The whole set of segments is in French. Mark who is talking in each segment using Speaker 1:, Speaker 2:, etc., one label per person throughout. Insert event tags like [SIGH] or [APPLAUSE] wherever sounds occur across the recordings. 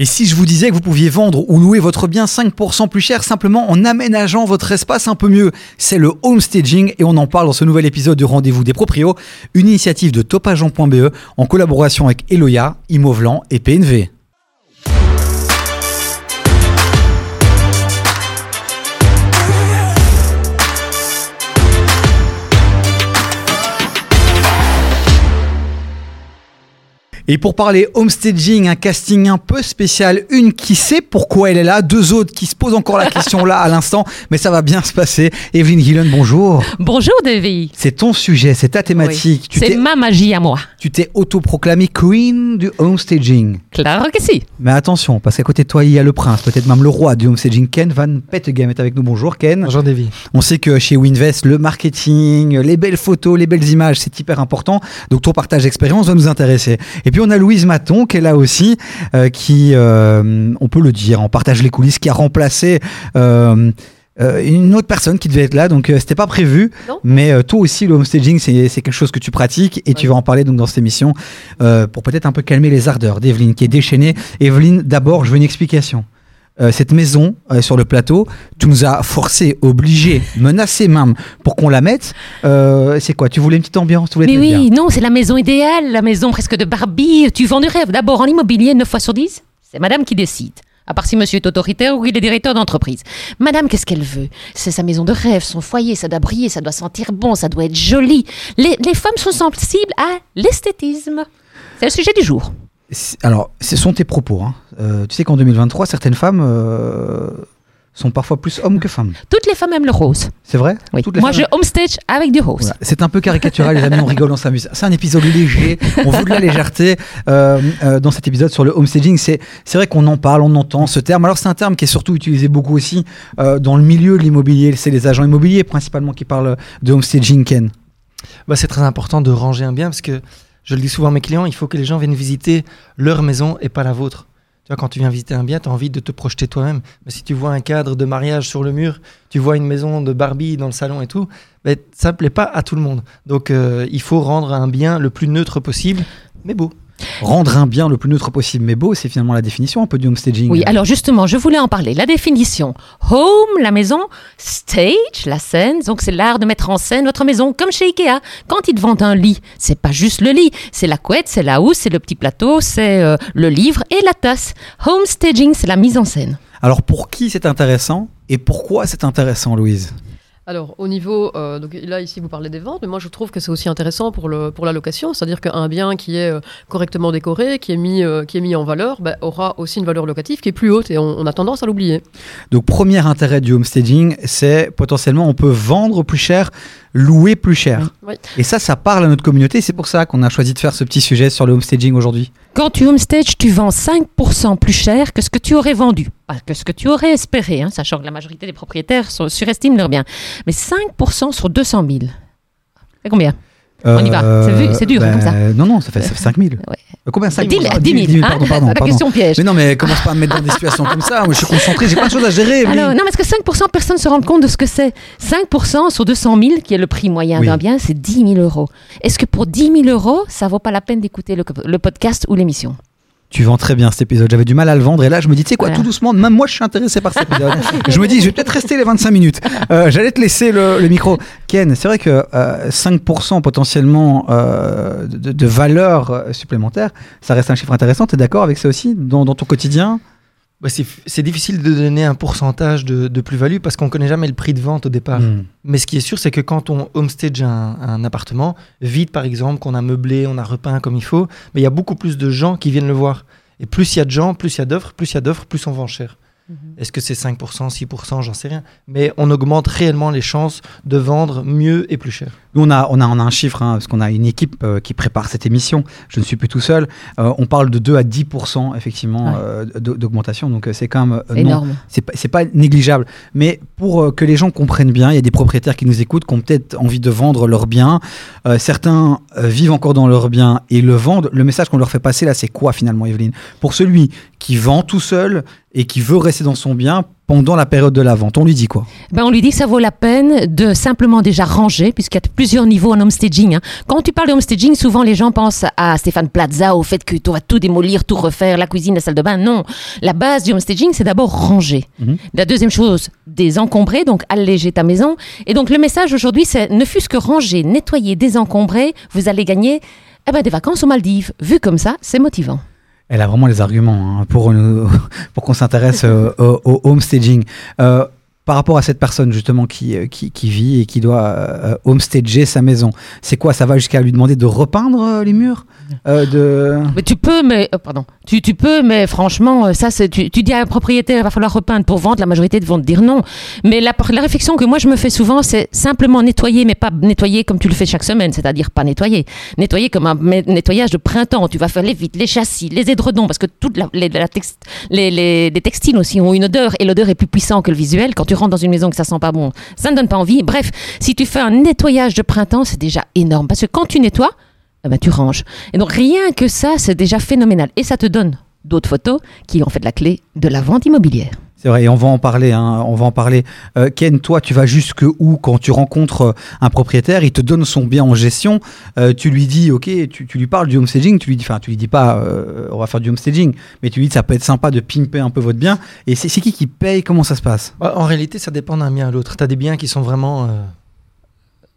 Speaker 1: Et si je vous disais que vous pouviez vendre ou louer votre bien 5% plus cher simplement en aménageant votre espace un peu mieux C'est le homestaging et on en parle dans ce nouvel épisode du Rendez-vous des Proprios, une initiative de topagent.be en collaboration avec Eloya, Imovlan et PNV. Et pour parler homestaging, un casting un peu spécial, une qui sait pourquoi elle est là, deux autres qui se posent encore la question là à l'instant, mais ça va bien se passer. Evelyne Gillen, bonjour.
Speaker 2: Bonjour Davy.
Speaker 1: C'est ton sujet, c'est ta thématique.
Speaker 2: C'est ma magie à moi.
Speaker 1: Tu t'es autoproclamée queen du homestaging.
Speaker 2: Claro que si.
Speaker 1: Mais attention, parce qu'à côté de toi, il y a le prince, peut-être même le roi du homestaging. Ken Van Pettegem est avec nous. Bonjour Ken.
Speaker 3: Bonjour Davy.
Speaker 1: On sait que chez Winvest, le marketing, les belles photos, les belles images, c'est hyper important. Donc ton partage d'expérience va nous intéresser. Et puis on a Louise Maton qui est là aussi, euh, qui, euh, on peut le dire, on partage les coulisses, qui a remplacé. Euh, une autre personne qui devait être là, donc c'était pas prévu. Mais toi aussi, le homestaging, c'est quelque chose que tu pratiques et tu vas en parler donc dans cette émission pour peut-être un peu calmer les ardeurs d'Evelyne qui est déchaînée. Evelyne, d'abord, je veux une explication. Euh, cette maison euh, sur le plateau, tu nous as forcé, obligé, [LAUGHS] menacé même pour qu'on la mette. Euh, c'est quoi Tu voulais une petite ambiance
Speaker 2: Mais oui, non, c'est la maison idéale, la maison presque de Barbie. Tu vends du rêve. D'abord, en immobilier, 9 fois sur 10, c'est madame qui décide. À part si monsieur est autoritaire ou il est directeur d'entreprise. Madame, qu'est-ce qu'elle veut? C'est sa maison de rêve, son foyer, ça doit briller, ça doit sentir bon, ça doit être joli. Les, les femmes sont sensibles à l'esthétisme. C'est le sujet du jour.
Speaker 1: Alors, ce sont tes propos. Hein. Euh, tu sais qu'en 2023, certaines femmes euh, sont parfois plus hommes que femmes.
Speaker 2: Toutes les femmes aiment le rose.
Speaker 1: C'est vrai?
Speaker 2: Oui. Moi, je homestage avec du rose.
Speaker 1: C'est un peu caricatural, les amis, on rigole, on s'amuse. C'est un épisode léger, on veut de la légèreté euh, dans cet épisode sur le homestaging. C'est vrai qu'on en parle, on entend ce terme. Alors, c'est un terme qui est surtout utilisé beaucoup aussi dans le milieu de l'immobilier. C'est les agents immobiliers principalement qui parlent de homestaging, Ken.
Speaker 3: Bah, c'est très important de ranger un bien parce que je le dis souvent à mes clients, il faut que les gens viennent visiter leur maison et pas la vôtre. Tu vois, quand tu viens visiter un bien, tu as envie de te projeter toi-même. Mais si tu vois un cadre de mariage sur le mur, tu vois une maison de Barbie dans le salon et tout, ben, ça ne plaît pas à tout le monde. Donc euh, il faut rendre un bien le plus neutre possible, mais beau.
Speaker 1: Rendre un bien le plus neutre possible mais beau, c'est finalement la définition un peu du homestaging.
Speaker 2: Oui, alors justement, je voulais en parler. La définition. Home, la maison. Stage, la scène. Donc c'est l'art de mettre en scène votre maison, comme chez Ikea. Quand ils te vendent un lit, c'est pas juste le lit. C'est la couette, c'est la housse, c'est le petit plateau, c'est euh, le livre et la tasse. Homestaging, c'est la mise en scène.
Speaker 1: Alors pour qui c'est intéressant et pourquoi c'est intéressant, Louise?
Speaker 4: Alors, au niveau, euh, donc là, ici, vous parlez des ventes, mais moi, je trouve que c'est aussi intéressant pour, le, pour la location, c'est-à-dire qu'un bien qui est euh, correctement décoré, qui est mis, euh, qui est mis en valeur, bah, aura aussi une valeur locative qui est plus haute, et on, a tendance à l'oublier.
Speaker 1: Donc, premier intérêt du homestaging, c'est potentiellement, on peut vendre plus cher, louer plus cher. Et ça, ça parle à notre communauté, c'est pour ça qu'on a choisi de faire ce petit sujet sur le homestaging aujourd'hui.
Speaker 2: Quand tu homestage, tu vends 5% plus cher que ce que tu aurais vendu, que ce que tu aurais espéré, hein, sachant que la majorité des propriétaires surestiment leurs biens. Mais 5% sur 200 000. C'est combien? On y va. C'est dur, comme ça.
Speaker 1: Non, non, ça fait, ça fait 5 000. Ouais. Euh, combien 5 000
Speaker 2: 10 000.
Speaker 1: pardon, [LAUGHS] pardon,
Speaker 2: La question piège.
Speaker 1: Mais non, mais [LAUGHS] commence pas à me mettre dans des situations comme ça. Moi, je suis concentré, j'ai plein de choses à gérer.
Speaker 2: Alors, non, parce que 5%, personne ne se rend compte de ce que c'est. 5% sur 200 000, qui est le prix moyen d'un bien, c'est 10 000 euros. Est-ce que pour 10 000 euros, ça vaut pas la peine d'écouter le podcast ou l'émission?
Speaker 1: Tu vends très bien cet épisode. J'avais du mal à le vendre et là je me dis, tu sais quoi, tout doucement, même moi je suis intéressé par cet épisode. je me dis, je vais peut-être rester les 25 minutes. Euh, J'allais te laisser le, micro. Ken, c'est vrai que 5% euh, potentiellement euh, de, valeur supplémentaire, ça reste un chiffre intéressant. Tu es d'accord avec ça aussi dans, dans ton quotidien?
Speaker 3: Bah, c'est difficile de donner un pourcentage de, plus-value parce qu'on ne connaît jamais le prix de vente au départ. Hmm. Mais ce qui est sûr, c'est que quand on homestage un, un appartement, vide par exemple, qu'on a meublé, on a repeint comme il faut, il y a beaucoup plus de gens qui viennent le voir. Et plus il y a de gens, plus il y a d'offres, plus il y a d'offres, plus on vend cher. Est-ce que c'est 5%, 6%, j'en sais rien. Mais on augmente réellement les chances de vendre mieux et plus cher.
Speaker 1: Nous, on a, on a, on a un chiffre, hein, parce qu'on a une équipe euh, qui prépare cette émission. Je ne suis plus tout seul. Euh, on parle de 2 à 10% effectivement euh, d'augmentation. Donc c'est quand même
Speaker 2: énorme.
Speaker 1: C'est pas, pas négligeable. Mais pour que les gens comprennent bien, il y a des propriétaires qui nous écoutent, qui ont peut-être envie de vendre leurs biens. certains vivent encore dans leurs biens et le vendent. Le message qu'on leur fait passer là, c'est quoi finalement, Evelyne? Pour celui qui vend tout seul, et qui veut rester dans son bien pendant la période de la vente, on lui dit quoi?
Speaker 2: Ben, On lui dit que ça vaut la peine de simplement déjà ranger, puisqu'il y a plusieurs niveaux en homestaging. Hein. Quand tu parles de homestaging, souvent les gens pensent à Stéphane Plaza, au fait que tu vas tout démolir, tout refaire, la cuisine, la salle de bain. Non, la base du homestaging, c'est d'abord ranger. Mhm. La deuxième chose, désencombrer, donc alléger ta maison. Et donc le message aujourd'hui, c'est ne fût-ce que ranger, nettoyer, désencombrer, vous allez gagner eh ben, des vacances aux Maldives. Vu comme ça, c'est motivant.
Speaker 1: Elle a vraiment les arguments hein, pour, [LAUGHS] qu'on s'intéresse euh, au, homestaging. Euh, par rapport à cette personne justement qui, euh, qui, vit et qui doit homestager sa maison, c'est quoi? Ça va jusqu'à lui demander de repeindre les murs?
Speaker 2: Euh, de... [LAUGHS] Mais tu peux, mais euh, pardon, tu, tu, peux, mais franchement, euh, ça, tu, tu, dis à un propriétaire, il va falloir repeindre pour vendre. La majorité vont te dire non. Mais la, la réflexion que moi je me fais souvent, c'est simplement nettoyer, mais pas nettoyer comme tu le fais chaque semaine, c'est-à-dire pas nettoyer, nettoyer comme un nettoyage de printemps. Tu vas faire les vitres, les châssis, les édredons, parce que toutes les, les, les, les, textiles aussi ont une odeur et l'odeur est plus puissante que le visuel. Quand tu dans une maison que ça sent pas bon, ça ne donne pas envie. Bref, si tu fais un nettoyage de printemps, c'est déjà énorme parce que quand tu nettoies eh ben, tu ranges. Et donc rien que ça, c'est déjà phénoménal. Et ça te donne d'autres photos qui ont fait la clé de la vente immobilière.
Speaker 1: C'est vrai, et on va en parler. Hein, on va en parler. Euh, Ken, toi, tu vas jusque où quand tu rencontres euh, un propriétaire, il te donne son bien en gestion, euh, tu lui dis, ok, tu, lui parles du homestaging, tu lui dis, enfin, tu lui dis pas, on va faire du homestaging, mais tu lui dis, ça peut être sympa de pimper un peu votre bien. Et c'est qui qui paye? Comment ça se passe?
Speaker 3: Bah, En réalité, ça dépend d'un bien à l'autre. Tu as des biens qui sont vraiment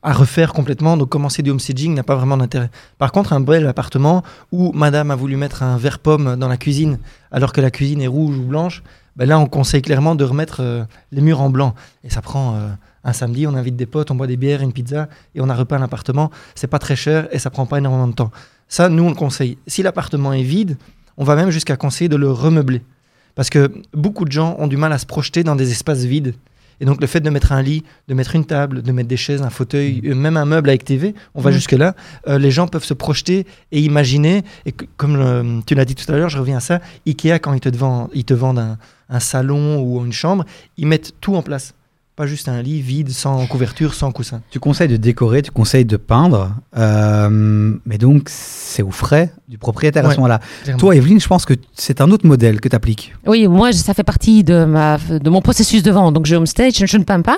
Speaker 3: à refaire complètement. Donc commencer du homestaging n'a pas vraiment d'intérêt. Par contre, un bel appartement où madame a voulu mettre un verre pomme dans la cuisine alors que la cuisine est rouge ou blanche, ben là on conseille clairement de remettre euh, les murs en blanc. Et ça prend euh, un samedi, on invite des potes, on boit des bières, une pizza et on a repeint l'appartement. C'est pas très cher et ça prend pas énormément de temps. Ça, nous on le conseille. Si l'appartement est vide, on va même jusqu'à conseiller de le remeubler. Parce que beaucoup de gens ont du mal à se projeter dans des espaces vides. Et donc le fait de mettre un lit, de mettre une table, de mettre des chaises, un fauteuil, mm. euh, même un meuble avec TV, on va mm. jusque-là, euh, les gens peuvent se projeter et imaginer. Et comme tu l'as dit tout à l'heure, je reviens à ça, Ikea, quand ils te, vendent, ils te vendent un, un salon ou une chambre, ils mettent tout en place. Pas juste un lit vide, sans couverture, sans coussin.
Speaker 1: Tu conseilles de décorer, tu conseilles de peindre, euh, mais donc c'est aux frais du propriétaire à ce moment-là. Toi, Evelyne, je pense que c'est un autre modèle que tu appliques.
Speaker 2: Oui, moi, ça fait partie de, ma, de mon processus de vente. Donc, je homestage, je, je ne peins pas,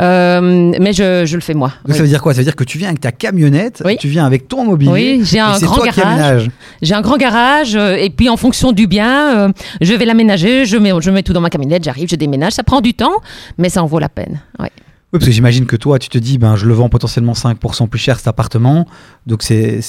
Speaker 2: euh, mais je, je, le fais moi.
Speaker 1: Donc, ça veut dire quoi? Ça veut dire que tu viens avec ta camionnette, tu viens avec ton mobilier.
Speaker 2: Oui, j'ai un grand garage. J'ai un grand garage, euh, et puis en fonction du bien, je vais l'aménager, je mets, je mets tout dans ma camionnette, j'arrive, je déménage. Ça prend du temps, mais ça en vaut la peine. Oui.
Speaker 1: Oui, parce que j'imagine que toi, tu te dis, ben, je le vends potentiellement 5% plus cher cet appartement. Donc, c'est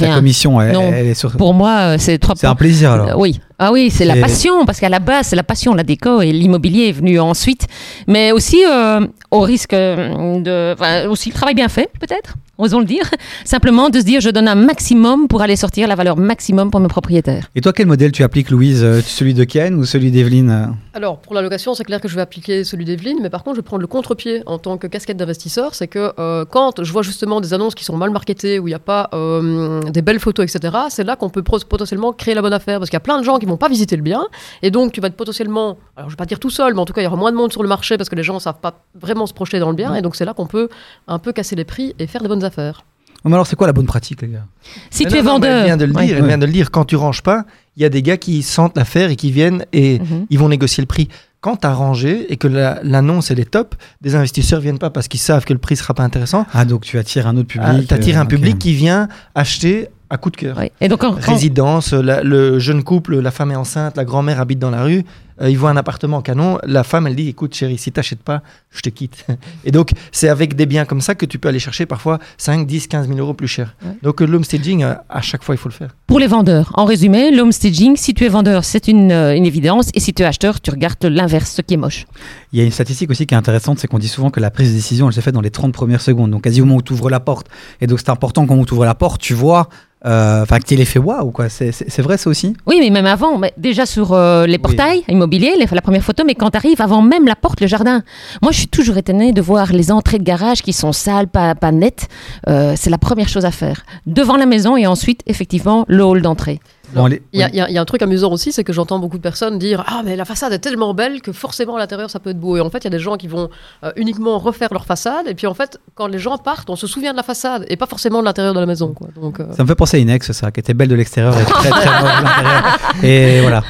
Speaker 1: la commission, elle, est sur.
Speaker 2: Pour moi, euh, c'est trop.
Speaker 1: C'est un plaisir alors.
Speaker 2: Euh, oui. Ah oui, c'est la passion, parce qu'à la base, c'est la passion, la déco, et l'immobilier est venu ensuite. Mais aussi, euh, au risque de. Enfin, aussi le travail bien fait, peut-être osons le dire, [LAUGHS] simplement de se dire je donne un maximum pour aller sortir la valeur maximum pour mes propriétaires.
Speaker 1: Et toi, quel modèle tu appliques, Louise euh, Celui de Ken ou celui d'Evelyne
Speaker 4: Alors, pour la location, c'est clair que je vais appliquer celui d'Evelyne, mais par contre, je vais prendre le contre-pied en tant que casquette d'investisseur. C'est que euh, quand je vois justement des annonces qui sont mal marketées, où il n'y a pas euh, des belles photos, etc., c'est là qu'on peut potentiellement créer la bonne affaire. Parce qu'il y a plein de gens qui vont pas visiter le bien, et donc tu vas être potentiellement, alors je vais pas dire tout seul, mais en tout cas, il y aura moins de monde sur le marché parce que les gens ne savent pas vraiment se projeter dans le bien, et donc c'est là qu'on peut un peu casser les prix et faire des bonnes affaires.
Speaker 1: Mais alors, c'est quoi la bonne pratique, les gars?
Speaker 2: Si tu es vendeur.
Speaker 3: Elle vient de le dire, vient de le dire. Quand tu ranges pas, il y a des gars qui sentent l'affaire et qui viennent et mhm. ils vont négocier le prix. Quand tu as rangé et que l'annonce elle est top, des investisseurs viennent pas parce qu'ils savent que le prix sera pas intéressant.
Speaker 1: Ah, donc tu attires un autre public. Ah,
Speaker 3: tu attires un euh, public qui vient acheter à coup de cœur.
Speaker 2: Et donc,
Speaker 3: Résidence, le jeune couple, la femme est enceinte, la grand-mère habite dans la rue, euh, ils voient un appartement canon, la femme elle dit écoute chérie, si t'achètes pas, je te quitte. [LAUGHS] Et donc c'est avec des biens comme ça que tu peux aller chercher parfois 5, 10, 15 000 euros plus cher. Donc l'homestaging, euh, à chaque fois il faut le faire.
Speaker 2: Pour les vendeurs, en résumé, l'homestaging, si tu es vendeur, c'est une, euh, une, évidence, et si tu es acheteur, tu regardes l'inverse, ce qui est moche.
Speaker 1: Il y a une statistique aussi qui est intéressante, c'est qu'on dit souvent que la prise de décision, elle se fait dans les 30 premières secondes, donc quasi au moment où tu ouvres la porte. Et donc c'est important quand tu ouvres la porte, tu vois euh, enfin, qu'il ait fait waouh, quoi. C'est vrai, ça aussi?
Speaker 2: Oui, mais même avant, mais déjà sur euh, les portails la première photo, mais quand tu arrives avant même la porte, le jardin. Moi, je suis toujours étonnée de voir les entrées de garage qui sont sales, pas, nettes. Euh, c'est la première chose à faire. Devant la maison et ensuite, effectivement, le hall d'entrée.
Speaker 1: Bon, allez,
Speaker 4: Il y, a-
Speaker 1: oui.
Speaker 4: il y a- il y a un truc amusant aussi, c'est que j'entends beaucoup de personnes dire Ah, mais la façade est tellement belle que forcément à l'intérieur ça peut être beau. Et en fait, il y a des gens qui vont euh, uniquement refaire leur façade. Et puis en fait, quand les gens partent, on se souvient de la façade et pas forcément de l'intérieur de la maison. Quoi. Donc, euh,
Speaker 1: Ça me fait penser à Inex, ça, qui était belle de l'extérieur et très très moche de l'intérieur. [LAUGHS] Et voilà,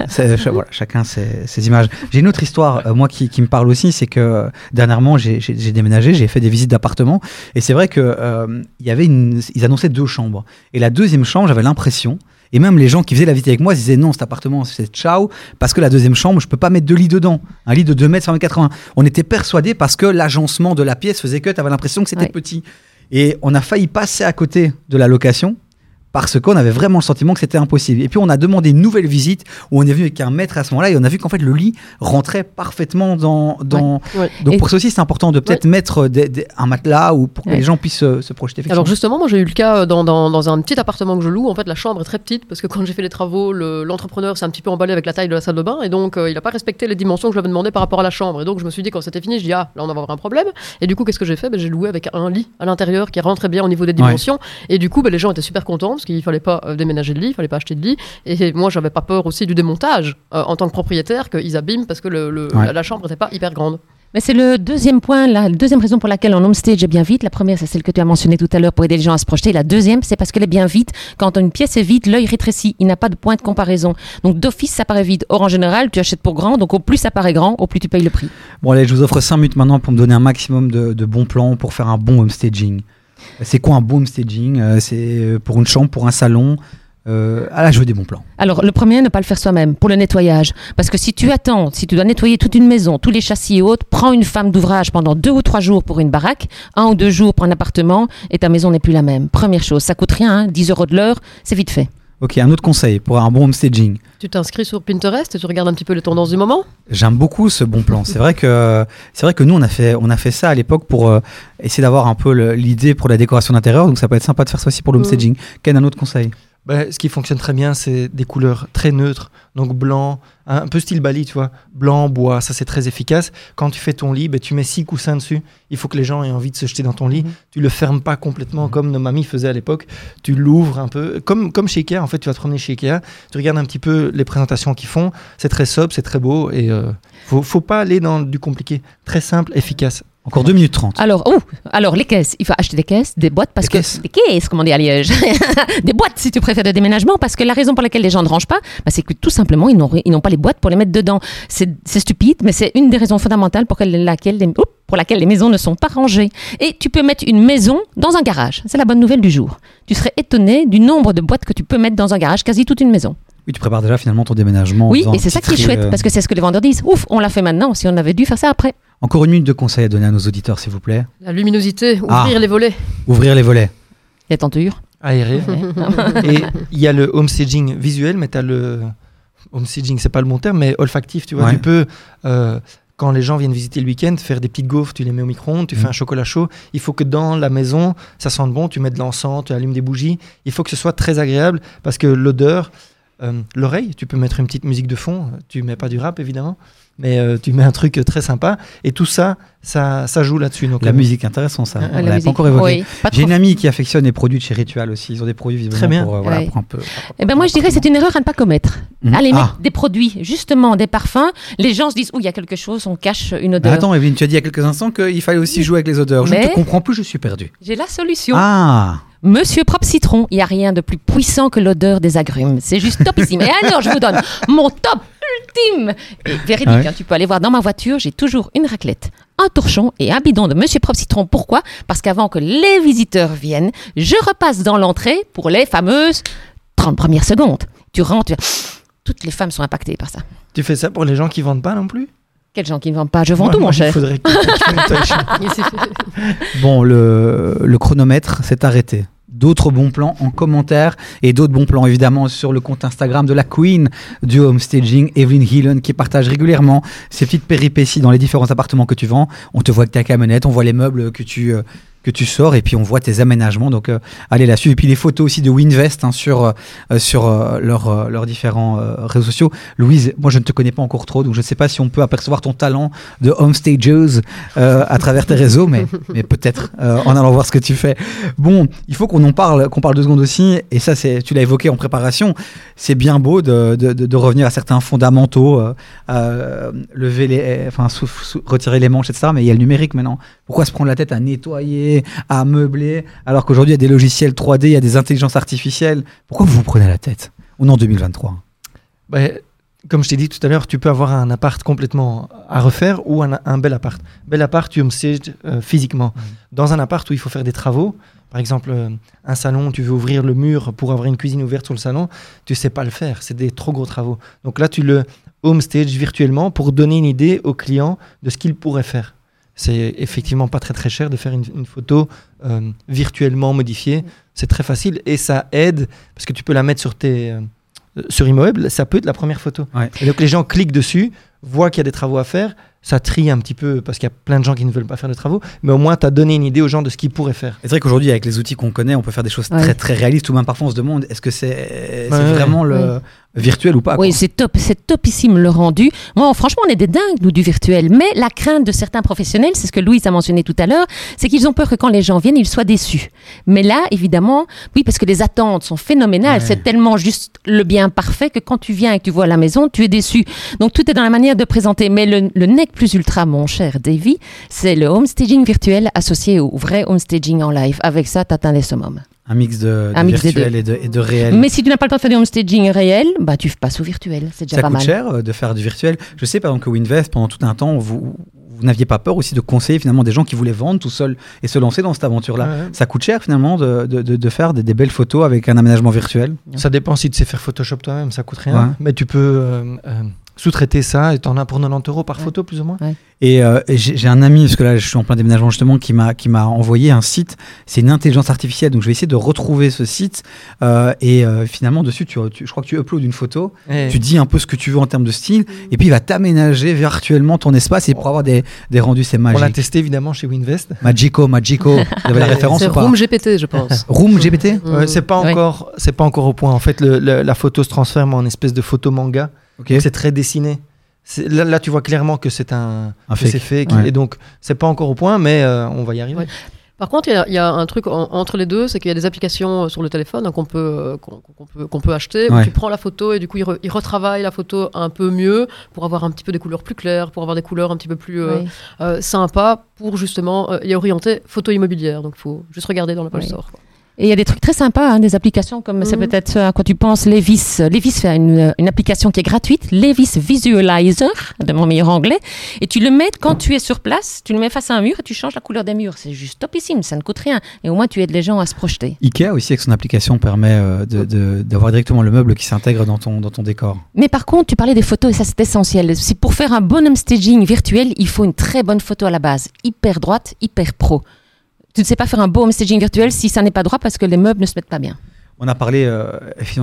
Speaker 1: chacun ses, ses images. J'ai une autre histoire, euh, moi, qui, qui me parle aussi, c'est que dernièrement, j'ai déménagé, j'ai fait des visites d'appartements, et c'est vrai il y avait une, ils annonçaient deux chambres. Et la deuxième chambre, j'avais l'impression, et même les gens qui faisaient la visite avec moi disaient non, cet appartement, c'est ciao, parce que la deuxième chambre, je peux pas mettre deux lits dedans. Un lit de 2 mètres, 1 mètre 80. On était persuadés parce que l'agencement de la pièce faisait que tu avais l'impression que c'était
Speaker 2: Ouais.
Speaker 1: petit. Et on a failli passer à côté de la location parce qu'on avait vraiment le sentiment que c'était impossible. Et puis on a demandé une nouvelle visite où on est venu avec un maître à ce moment-là et on a vu qu'en fait le lit rentrait parfaitement dans. dans...
Speaker 4: ouais.
Speaker 1: Donc
Speaker 2: Et-
Speaker 1: pour aussi c'est important de peut-être mettre des- des- un matelas ou pour que les gens puissent se, se projeter.
Speaker 4: Alors justement, moi j'ai eu le cas euh, dans, dans, dans un petit appartement que je loue. En fait, la chambre est très petite parce que quand j'ai fait les travaux, le- l'entrepreneur s'est un petit peu emballé avec la taille de la salle de bain et donc euh, il n'a pas respecté les dimensions que je lui avais demandé par rapport à la chambre. Et donc je me suis dit quand c'était fini, je dis ah là on va avoir un problème. Et du coup qu'est-ce que j'ai fait? Ben, J'ai loué avec un lit à l'intérieur qui rentrait bien au niveau des dimensions. Et du coup ben, les gens étaient super contents parce qu'il fallait pas euh, déménager de lit, il fallait pas acheter de lit. Et moi j'avais pas peur aussi du démontage euh, en tant que propriétaire qu'ils abîment parce que le, le-
Speaker 1: Ouais.
Speaker 4: la, la chambre n'était pas hyper grande.
Speaker 2: Mais c'est le deuxième point, la deuxième raison pour laquelle en homestage est bien vite. La première, c'est celle que tu as mentionnée tout à l'heure pour aider les gens à se projeter. La deuxième, c'est parce qu'elle est bien vite. Quand une pièce est vide, l'œil rétrécit. Il n'a pas de point de comparaison. Donc d'office, ça paraît vide. Or, en général, tu achètes pour grand. Donc au plus ça paraît grand, au plus tu payes le prix.
Speaker 1: Bon allez, je vous offre 5 minutes maintenant pour me donner un maximum de, de bons plans pour faire un bon homestaging. C'est quoi un bon homestaging Euh, C'est euh, pour une chambre, pour un salon euh, Ah là, je veux des bons plans.
Speaker 2: Alors, le premier, ne pas le faire soi-même pour le nettoyage. Parce que si tu attends, si tu dois nettoyer toute une maison, tous les châssis et autres, prends une femme d'ouvrage pendant deux ou trois jours pour une baraque, un ou deux jours pour un appartement, et ta maison n'est plus la même. Première chose, ça coûte rien, hein, 10 euros de l'heure, c'est vite fait.
Speaker 1: Ok, un autre conseil pour un bon homestaging.
Speaker 4: Tu t'inscris sur Pinterest et tu regardes un petit peu les tendances du moment?
Speaker 1: J'aime beaucoup ce bon plan. C'est vrai que c'est vrai que nous on a fait on a fait ça à l'époque pour euh, essayer d'avoir un peu l'idée pour la décoration d'intérieur. Donc ça peut être sympa de faire ça aussi pour l'homestaging. Ken, un autre conseil?
Speaker 3: Ben, ce qui fonctionne très bien, c'est des couleurs très neutres, donc blanc, un peu style Bali, tu vois, blanc, bois, ça c'est très efficace. Quand tu fais ton lit, ben, tu mets six coussins dessus. Il faut que les gens aient envie de se jeter dans ton lit.
Speaker 4: Mhm.
Speaker 3: Tu le fermes pas complètement
Speaker 1: Mhm.
Speaker 3: comme nos mamies faisaient à l'époque. Tu l'ouvres un peu, comme, comme chez Ikea. En fait, tu vas te promener chez Ikea, tu regardes un petit peu les présentations qu'ils font. C'est très sobre, c'est très beau et euh, faut, faut pas aller dans du compliqué. Très simple, efficace.
Speaker 1: Encore 2 minutes 30.
Speaker 2: Alors, oh, alors les caisses, il faut acheter des caisses, des boîtes, parce
Speaker 1: Des
Speaker 2: que
Speaker 1: caisses
Speaker 2: des caisses, comme on dit à Liège, [LAUGHS] des boîtes si tu préfères de déménagement, parce que la raison pour laquelle les gens ne rangent pas, bah, c'est que tout simplement ils n'ont ri- ils n'ont pas les boîtes pour les mettre dedans. C'est stupide, mais c'est une des raisons fondamentales pour quelle- laquelle les, oups, pour laquelle les maisons ne sont pas rangées. Et tu peux mettre une maison dans un garage. C'est la bonne nouvelle du jour. Tu serais étonné du nombre de boîtes que tu peux mettre dans un garage, quasi toute une maison.
Speaker 1: Oui, tu prépares déjà finalement ton déménagement. en
Speaker 2: Oui, et c'est ça qui est chouette,
Speaker 1: euh.
Speaker 2: parce que c'est ce que les vendeurs disent. Ouf, on l'a fait maintenant, si on avait dû faire ça après.
Speaker 1: Encore une minute de conseils à donner à nos auditeurs, s'il vous plaît.
Speaker 4: La luminosité,
Speaker 1: Ah.
Speaker 4: ouvrir les volets.
Speaker 1: Ouvrir les volets.
Speaker 2: Les tentures.
Speaker 3: Aéré. [LAUGHS] Et il y a le homestaging visuel, mais tu as le. Homestaging, c'est pas le bon terme, mais olfactif. Tu vois,
Speaker 1: Ouais.
Speaker 3: tu peux, euh, quand les gens viennent visiter le week-end, faire des petites gaufres, tu les mets au micro-ondes, tu fais un chocolat chaud. Il faut que dans la maison, ça sente bon, tu mets de l'encens, tu allumes des bougies. Il faut que ce soit très agréable parce que l'odeur, euh, l'oreille, tu peux mettre une petite musique de fond. Tu mets pas du rap, évidemment, mais euh, tu mets un truc très sympa. Et tout ça, ça, ça joue là-dessus. Donc,
Speaker 1: La
Speaker 3: euh,
Speaker 1: musique, intéressant ça.
Speaker 2: Ah,
Speaker 1: On l'avait pas encore évoqué.
Speaker 2: Oui,
Speaker 1: J'ai une amie qui affectionne les produits de chez Ritual aussi. Ils ont des produits visiblement
Speaker 3: Très bien.
Speaker 1: pour, euh, voilà,
Speaker 2: Ouais.
Speaker 1: pour un peu.
Speaker 2: Eh ben moi, je dirais c'est une erreur à ne pas commettre.
Speaker 1: Mhm.
Speaker 2: Allez,
Speaker 1: Ah.
Speaker 2: mettre des produits, justement des parfums. Les gens se disent, oh, il y a quelque chose, on cache une
Speaker 1: Mais
Speaker 2: odeur.
Speaker 1: attends, Evelyne, tu as dit il y a quelques instants qu'il fallait aussi jouer avec les odeurs. Je ne
Speaker 2: Mais-
Speaker 1: te comprends plus, je suis perdu.
Speaker 2: J'ai la solution.
Speaker 1: Ah
Speaker 2: Monsieur Propre Citron, il n'y a rien de plus puissant que l'odeur des agrumes. C'est juste topissime. Et alors, je vous donne mon top ultime. Et véridique,
Speaker 1: ouais
Speaker 2: hein, tu peux aller voir dans ma voiture, j'ai toujours une raclette, un torchon et un bidon de Monsieur Propre Citron. Pourquoi? Parce qu'avant que les visiteurs viennent, je repasse dans l'entrée pour les fameuses 30 premières secondes. Tu rentres, tu... toutes les femmes sont impactées par ça.
Speaker 3: tu fais ça pour les gens qui vendent pas non plus?
Speaker 2: Quels gens qui ne vendent pas Je vends
Speaker 3: Moi,
Speaker 2: tout, mon
Speaker 3: il
Speaker 2: cher.
Speaker 3: faudrait [LAUGHS] [LAUGHS]
Speaker 1: Bon, le, le chronomètre s'est arrêté. D'autres bons plans en commentaire et d'autres bons plans évidemment sur le compte Instagram de la Queen du homestaging, Evelyn Heelan, qui partage régulièrement ses petites péripéties dans les différents appartements que tu vends. On te voit avec ta camionnette, on voit les meubles que tu, euh, que tu sors et puis on voit tes aménagements. Donc euh, allez la suivre. Et puis les photos aussi de Winvest hein, sur, euh, sur euh, leurs leurs différents euh, réseaux sociaux. Louise, moi je ne te connais pas encore trop, donc je ne sais pas si on peut apercevoir ton talent de homestages euh, à travers tes réseaux, mais, [LAUGHS] mais peut-être euh, en allant voir ce que tu fais. Bon, il faut qu'on en parle, qu'on parle deux secondes aussi, et ça c'est, tu l'as évoqué en préparation, c'est bien beau de, de, revenir à certains fondamentaux, euh, euh, lever les, enfin sou- sou- retirer les manches, etc. Mais il y a le numérique maintenant. Pourquoi se prendre la tête à nettoyer, à meubler, alors qu'aujourd'hui il y a des logiciels 3D, il y a des intelligences artificielles. Pourquoi vous vous prenez la tête On est en 2023.
Speaker 3: Ben, comme je t'ai dit tout à l'heure, tu peux avoir un appart complètement à refaire ou un, un bel appart. Bel appart, tu homestage euh, physiquement. Dans un appart où il faut faire des travaux, par exemple euh, un salon, tu veux ouvrir le mur pour avoir une cuisine ouverte sur le salon, tu sais pas le faire, c'est des trop gros travaux. Donc là, tu le homestage virtuellement pour donner une idée au client de ce qu'il pourrait faire. C'est effectivement pas très très cher de faire une, une photo euh, virtuellement modifiée. C'est très facile et ça aide parce que tu peux la mettre sur tes euh, sur immeuble, ça peut être la première photo.
Speaker 1: Ouais.
Speaker 3: Et donc les gens cliquent dessus, voient qu'il y a des travaux à faire, ça trie un petit peu parce qu'il y a plein de gens qui ne veulent pas faire de travaux, mais au moins tu as donné une idée aux gens de ce qu'ils pourraient faire.
Speaker 1: C'est vrai qu'aujourd'hui, avec les outils qu'on connaît, on peut faire des choses
Speaker 2: Ouais.
Speaker 1: très très réalistes. Ou même parfois, on se demande est-ce que c'est
Speaker 3: Ouais,
Speaker 1: vraiment le virtuel ou pas
Speaker 2: Oui, c'est top, c'est topissime le rendu. Moi, franchement, on est des dingues, nous, du virtuel. Mais la crainte de certains professionnels, c'est ce que Louise a mentionné tout à l'heure, c'est qu'ils ont peur que quand les gens viennent, ils soient déçus. Mais là, évidemment, oui, parce que les attentes sont phénoménales.
Speaker 1: Ouais.
Speaker 2: C'est tellement juste le bien parfait que quand tu viens et que tu vois la maison, tu es déçu. Donc, tout est dans la manière de présenter. Mais le, le nec plus ultra, mon cher Davy, c'est le homestaging virtuel associé au vrai homestaging en live. Avec ça, t'atteins les summums.
Speaker 1: Un mix de, de
Speaker 2: Un mix des
Speaker 1: virtuel et de, et de réel.
Speaker 2: Mais si tu n'as pas le temps de faire du homestaging réel, bah, tu passes au virtuel. C'est déjà
Speaker 1: ça
Speaker 2: pas
Speaker 1: coûte cher euh, de faire du virtuel. Je sais par exemple que Winvest, pendant tout un temps, vous, vous n'aviez pas peur aussi de conseiller finalement des gens qui voulaient vendre tout seuls et se lancer dans cette aventure-là.
Speaker 3: Ouais, ouais.
Speaker 1: Ça coûte cher finalement de, de, de- de faire des, des belles photos avec un aménagement virtuel?
Speaker 3: Ça dépend si tu sais faire Photoshop toi-même, ça coûte rien,
Speaker 1: Ouais.
Speaker 3: mais tu peux euh, euh, sous-traiter ça et t'en as pour 90 euros par
Speaker 2: Ouais.
Speaker 3: photo plus ou moins.
Speaker 1: Et, euh, et j'ai un ami, parce que là je suis en plein déménagement justement, qui m'a qui m'a envoyé un site. C'est une intelligence artificielle, donc je vais essayer de retrouver ce site. Euh, et euh, finalement dessus, tu, tu- je crois que tu uploads une photo, tu dis un peu ce que tu veux en termes de style, et puis il va t'aménager virtuellement ton espace et pour avoir des, des rendus, c'est
Speaker 3: on l'a
Speaker 1: magique.
Speaker 3: testé évidemment chez Winvest.
Speaker 1: Magico, Magico. [LAUGHS] Vous avez la référence
Speaker 4: C'est
Speaker 1: ou pas
Speaker 4: Room GPT, je pense. [LAUGHS]
Speaker 1: Room GPT
Speaker 3: Ouais, c'est pas
Speaker 2: Ouais.
Speaker 3: encore, c'est pas encore au point. En fait, le- le- la photo se transforme en espèce de photo manga.
Speaker 1: Ok.
Speaker 3: Donc, C'est très dessiné. Là, là, tu vois clairement que c'est un,
Speaker 1: Un
Speaker 3: que c'est
Speaker 1: fake.
Speaker 3: fake.
Speaker 1: Ouais.
Speaker 3: Et donc, c'est pas encore au point, mais euh, on va y arriver.
Speaker 4: Ouais. Par contre, il y a- il y, a un truc en- entre les deux, c'est qu'il y a des applications euh, sur le téléphone hein, qu'on peut, euh, qu'on peut, qu'on peut acheter, où tu prends la photo et du coup, il, re- il retravaille la photo un peu mieux pour avoir un petit peu des couleurs plus claires, pour avoir des couleurs un petit peu plus euh,
Speaker 2: Oui.
Speaker 4: euh, sympas, pour justement euh, y orienter photo immobilière. Donc, il faut juste regarder dans l'Apple
Speaker 2: Oui.
Speaker 4: Store. quoi.
Speaker 2: Et il y a des trucs très sympas, hein, des applications comme c'est
Speaker 4: Mhm.
Speaker 2: peut-être à quoi tu penses, Levis. Levis fait une, une application qui est gratuite, Levis Visualizer, de mon meilleur anglais. Et tu le mets quand tu es sur place, tu le mets face à un mur et tu changes la couleur des murs. C'est juste topissime, ça ne coûte rien. Et au moins tu aides les gens à se projeter.
Speaker 1: Ikea aussi avec son application permet euh, d'avoir directement le meuble qui s'intègre dans ton, dans ton décor.
Speaker 2: Mais par contre, tu parlais des photos et ça c'est essentiel. Si pour faire un bon staging virtuel, il faut une très bonne photo à la base, hyper droite, hyper pro. Tu ne sais pas faire un beau staging virtuel si ça n'est pas droit parce que les meubles ne se mettent pas bien.
Speaker 1: On a parlé euh,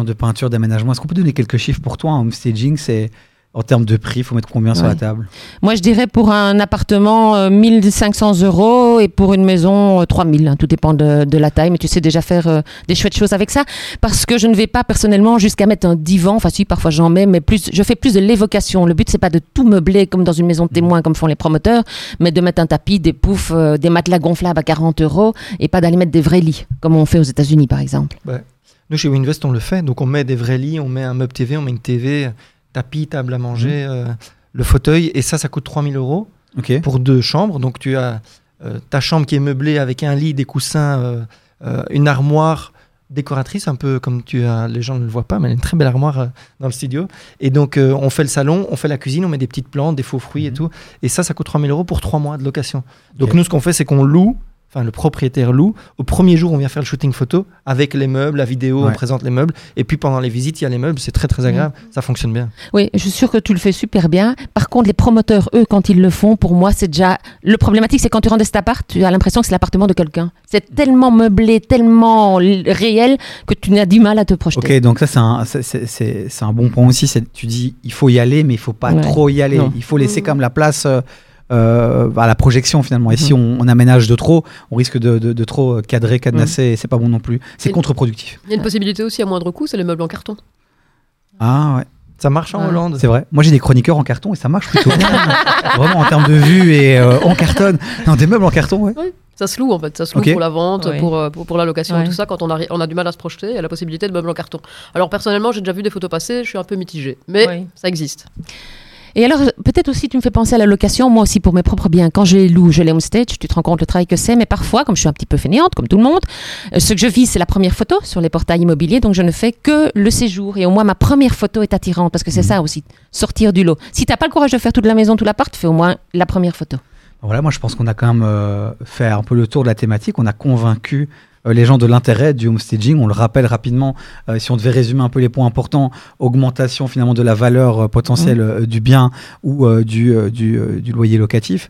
Speaker 1: de peinture, d'aménagement. Est-ce qu'on peut donner quelques chiffres pour toi en homestaging C'est en termes de prix, il faut mettre combien sur la table?
Speaker 2: Moi, je dirais pour un appartement, euh, 1500 euros et pour une maison, euh, 3000. hein, tout dépend de, de la taille, mais tu sais déjà faire euh, des chouettes choses avec ça. Parce que je ne vais pas personnellement jusqu'à mettre un divan. Enfin, si, parfois j'en mets, mais plus, je fais plus de l'évocation. Le but, c'est pas de tout meubler comme dans une maison de témoins, comme font les promoteurs, mais de mettre un tapis, des poufs, euh, des matelas gonflables à 40 euros et pas d'aller mettre des vrais lits, comme on fait aux États-Unis, par exemple.
Speaker 3: Nous, chez Winvest, on le fait. Donc, on met des vrais lits, on met un meuble TV, on met une TV, tapis, table à manger, euh, le fauteuil. Et ça, ça coûte 3000 euros pour deux chambres. Donc, tu as euh, ta chambre qui est meublée avec un lit, des coussins, euh, une armoire décoratrice, un peu comme tu as, les gens ne le voient pas, mais elle a une très belle armoire euh, dans le studio. Et donc, euh, on fait le salon, on fait la cuisine, on met des petites plantes, des faux fruits et
Speaker 1: Mhm.
Speaker 3: tout. Et ça, ça coûte 3000 euros pour trois mois de location. Donc, nous, ce qu'on fait, c'est qu'on loue, enfin, le propriétaire loue. Au premier jour, on vient faire le shooting photo avec les meubles, la vidéo, on présente les meubles. Et puis, pendant les visites, il y a les meubles. C'est très, très agréable. Ça fonctionne bien.
Speaker 2: Oui, je suis sûre que tu le fais super bien. Par contre, les promoteurs, eux, quand ils le font, pour moi, c'est déjà. Le problématique, c'est quand tu rentres dans cet appart, tu as l'impression que c'est l'appartement de quelqu'un. C'est tellement meublé, tellement réel que tu as du mal à te projeter.
Speaker 1: Ok, donc ça c'est un, c'est- bon point aussi. Tu dis il faut y aller, mais il faut pas
Speaker 2: Ouais.
Speaker 1: trop y aller.
Speaker 2: Non.
Speaker 1: Il faut laisser
Speaker 4: Mhm.
Speaker 1: comme la place euh, euh, à la projection finalement. Et si
Speaker 3: Mhm.
Speaker 1: on, on aménage de trop, on risque de, de- de trop cadrer, cadenasser, et c'est pas bon non plus. C'est contre-productif.
Speaker 4: Il y a une possibilité aussi à moindre coût, c'est les meubles en carton.
Speaker 1: Ah ouais,
Speaker 3: Ça marche en. Hollande
Speaker 1: c'est vrai. Moi j'ai des chroniqueurs en carton et ça marche plutôt bien. [LAUGHS] Vraiment en termes de vue et euh, en carton. Non, des meubles en carton, ouais.
Speaker 4: Ça se loue en fait, ça se loue pour la vente, pour, euh, pour, pour la location et
Speaker 2: Ouais.
Speaker 4: tout ça. Quand on, arri- on a du mal à se projeter, il y a la possibilité de meubles en carton. Alors personnellement, j'ai déjà vu des photos passer, je suis un peu mitigée, mais
Speaker 2: Oui.
Speaker 4: ça existe.
Speaker 2: Et alors, peut-être aussi, tu me fais penser à la location, moi aussi pour mes propres biens. Quand je les loue, je les homestage, tu te rends compte le travail que c'est, mais parfois, comme je suis un petit peu fainéante, comme tout le monde, euh, ce que je vis, c'est la première photo sur les portails immobiliers, donc je ne fais que le séjour. Et au moins, ma première photo est attirante, parce que c'est
Speaker 1: Mhm.
Speaker 2: ça aussi, sortir du lot. Si t'as pas le courage de faire toute la maison, tout l'appart, fais au moins la première photo.
Speaker 1: Voilà, moi je pense qu'on a quand même euh, fait un peu le tour de la thématique. On a convaincu les gens de l'intérêt du homestaging. On le rappelle rapidement, euh, si on devait résumer un peu les points importants, augmentation finalement de la valeur euh, potentielle euh, du bien ou euh, du, euh, du, euh, du loyer locatif.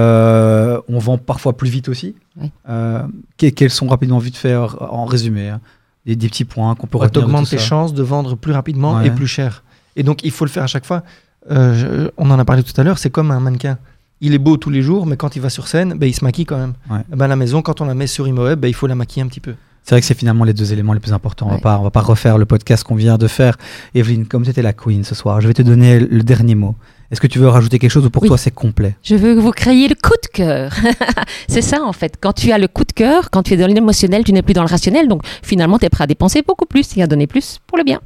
Speaker 1: Euh, on vend parfois plus vite aussi.
Speaker 2: Oui.
Speaker 1: Euh, que- quels sont rapidement vite faire en résumé hein, des, des petits points qu'on peut
Speaker 3: Tu
Speaker 1: retenir tout
Speaker 3: tes chances de vendre plus rapidement
Speaker 1: Ouais.
Speaker 3: et plus cher. Et donc, il faut le faire à chaque fois. Euh, je- on en a parlé tout à l'heure, c'est comme un mannequin. Il est beau tous les jours, mais quand il va sur scène, ben, il se maquille quand même.
Speaker 1: Ouais.
Speaker 3: Ben, la maison, quand on la met sur ImoWeb, ben, il faut la maquiller un petit peu.
Speaker 1: C'est vrai que c'est finalement les deux éléments les plus importants. On va
Speaker 2: Ouais.
Speaker 1: pas, on va pas refaire le podcast qu'on vient de faire. Evelyne, comme tu étais la queen ce soir, je vais te donner le dernier mot. Est-ce que tu veux rajouter quelque chose ou pour
Speaker 2: Oui.
Speaker 1: toi c'est complet?
Speaker 2: Je veux que vous créiez le coup de cœur. [LAUGHS] c'est ça, en fait. Quand tu as le coup de cœur, quand tu es dans l'émotionnel, tu n'es plus dans le rationnel, donc finalement, tu es prêt à dépenser beaucoup plus et à donner plus pour le bien.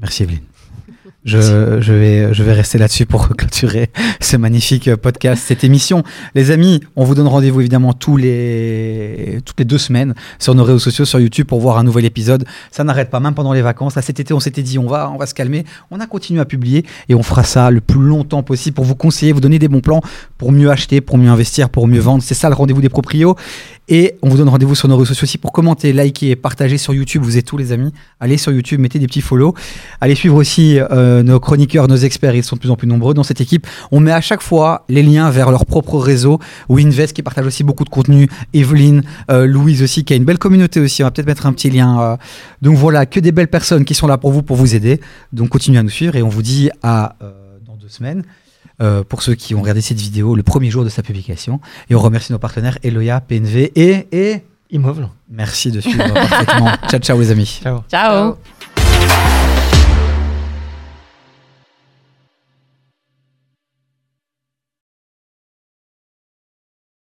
Speaker 1: Merci Evelyne. Je, je, vais, je vais rester là-dessus pour [LAUGHS] clôturer ce magnifique euh, podcast, cette émission. Les amis, on vous donne rendez-vous évidemment tous les, toutes les deux semaines sur nos réseaux sociaux, sur YouTube pour voir un nouvel épisode. Ça n'arrête pas, même pendant les vacances. Là, cet été, on s'était dit, on va, on va se calmer. On a continué à publier et on fera ça le plus longtemps possible pour vous conseiller, vous donner des bons plans pour mieux acheter, pour mieux investir, pour mieux vendre. C'est ça le rendez-vous des proprios. Et on vous donne rendez-vous sur nos réseaux sociaux aussi pour commenter, liker, partager sur YouTube. Vous êtes tous les amis. Allez sur YouTube, mettez des petits follow. Allez suivre aussi euh, nos chroniqueurs, nos experts. Ils sont de plus en plus nombreux dans cette équipe. On met à chaque fois les liens vers leur propre réseau. Winvest qui partage aussi beaucoup de contenu. Evelyne, euh, Louise aussi qui a une belle communauté aussi. On va peut-être mettre un petit lien. euh. Donc voilà, que des belles personnes qui sont là pour vous, pour vous aider. Donc continuez à nous suivre et on vous dit à euh, dans deux semaines. Euh, pour ceux qui ont regardé cette vidéo le premier jour de sa publication. Et on remercie nos partenaires Eloya, PNV et, et
Speaker 3: Immeuble.
Speaker 1: merci de suivre parfaitement. [LAUGHS] Ciao, ciao les amis.
Speaker 3: Ciao.
Speaker 2: Ciao.
Speaker 4: Ciao.